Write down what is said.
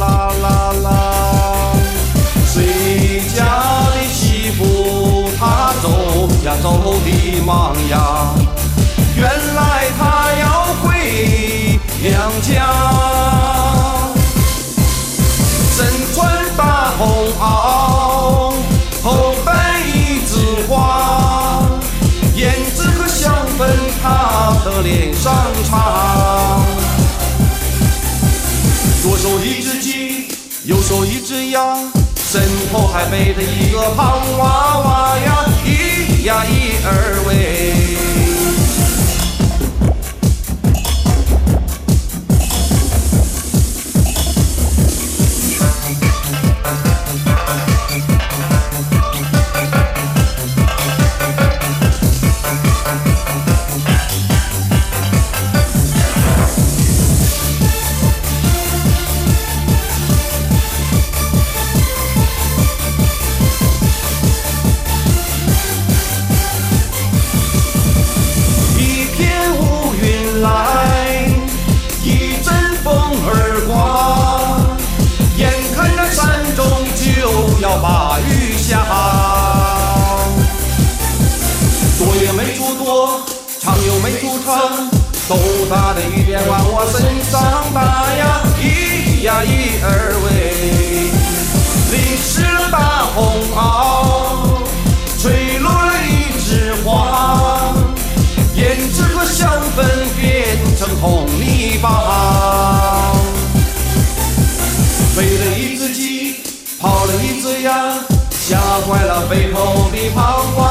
啦啦啦谁家的媳妇她走呀走的忙呀？原来她要右手一只鸭。身后还背着一个胖娃娃呀，咿呀咿儿喂。豆大的雨点往我身上打呀，一呀一二喂，淋湿了大红袄，吹落了一枝花，胭脂和香粉变成红泥巴，飞了一只鸡，跑了一只鸭，吓坏了背后的胖娃。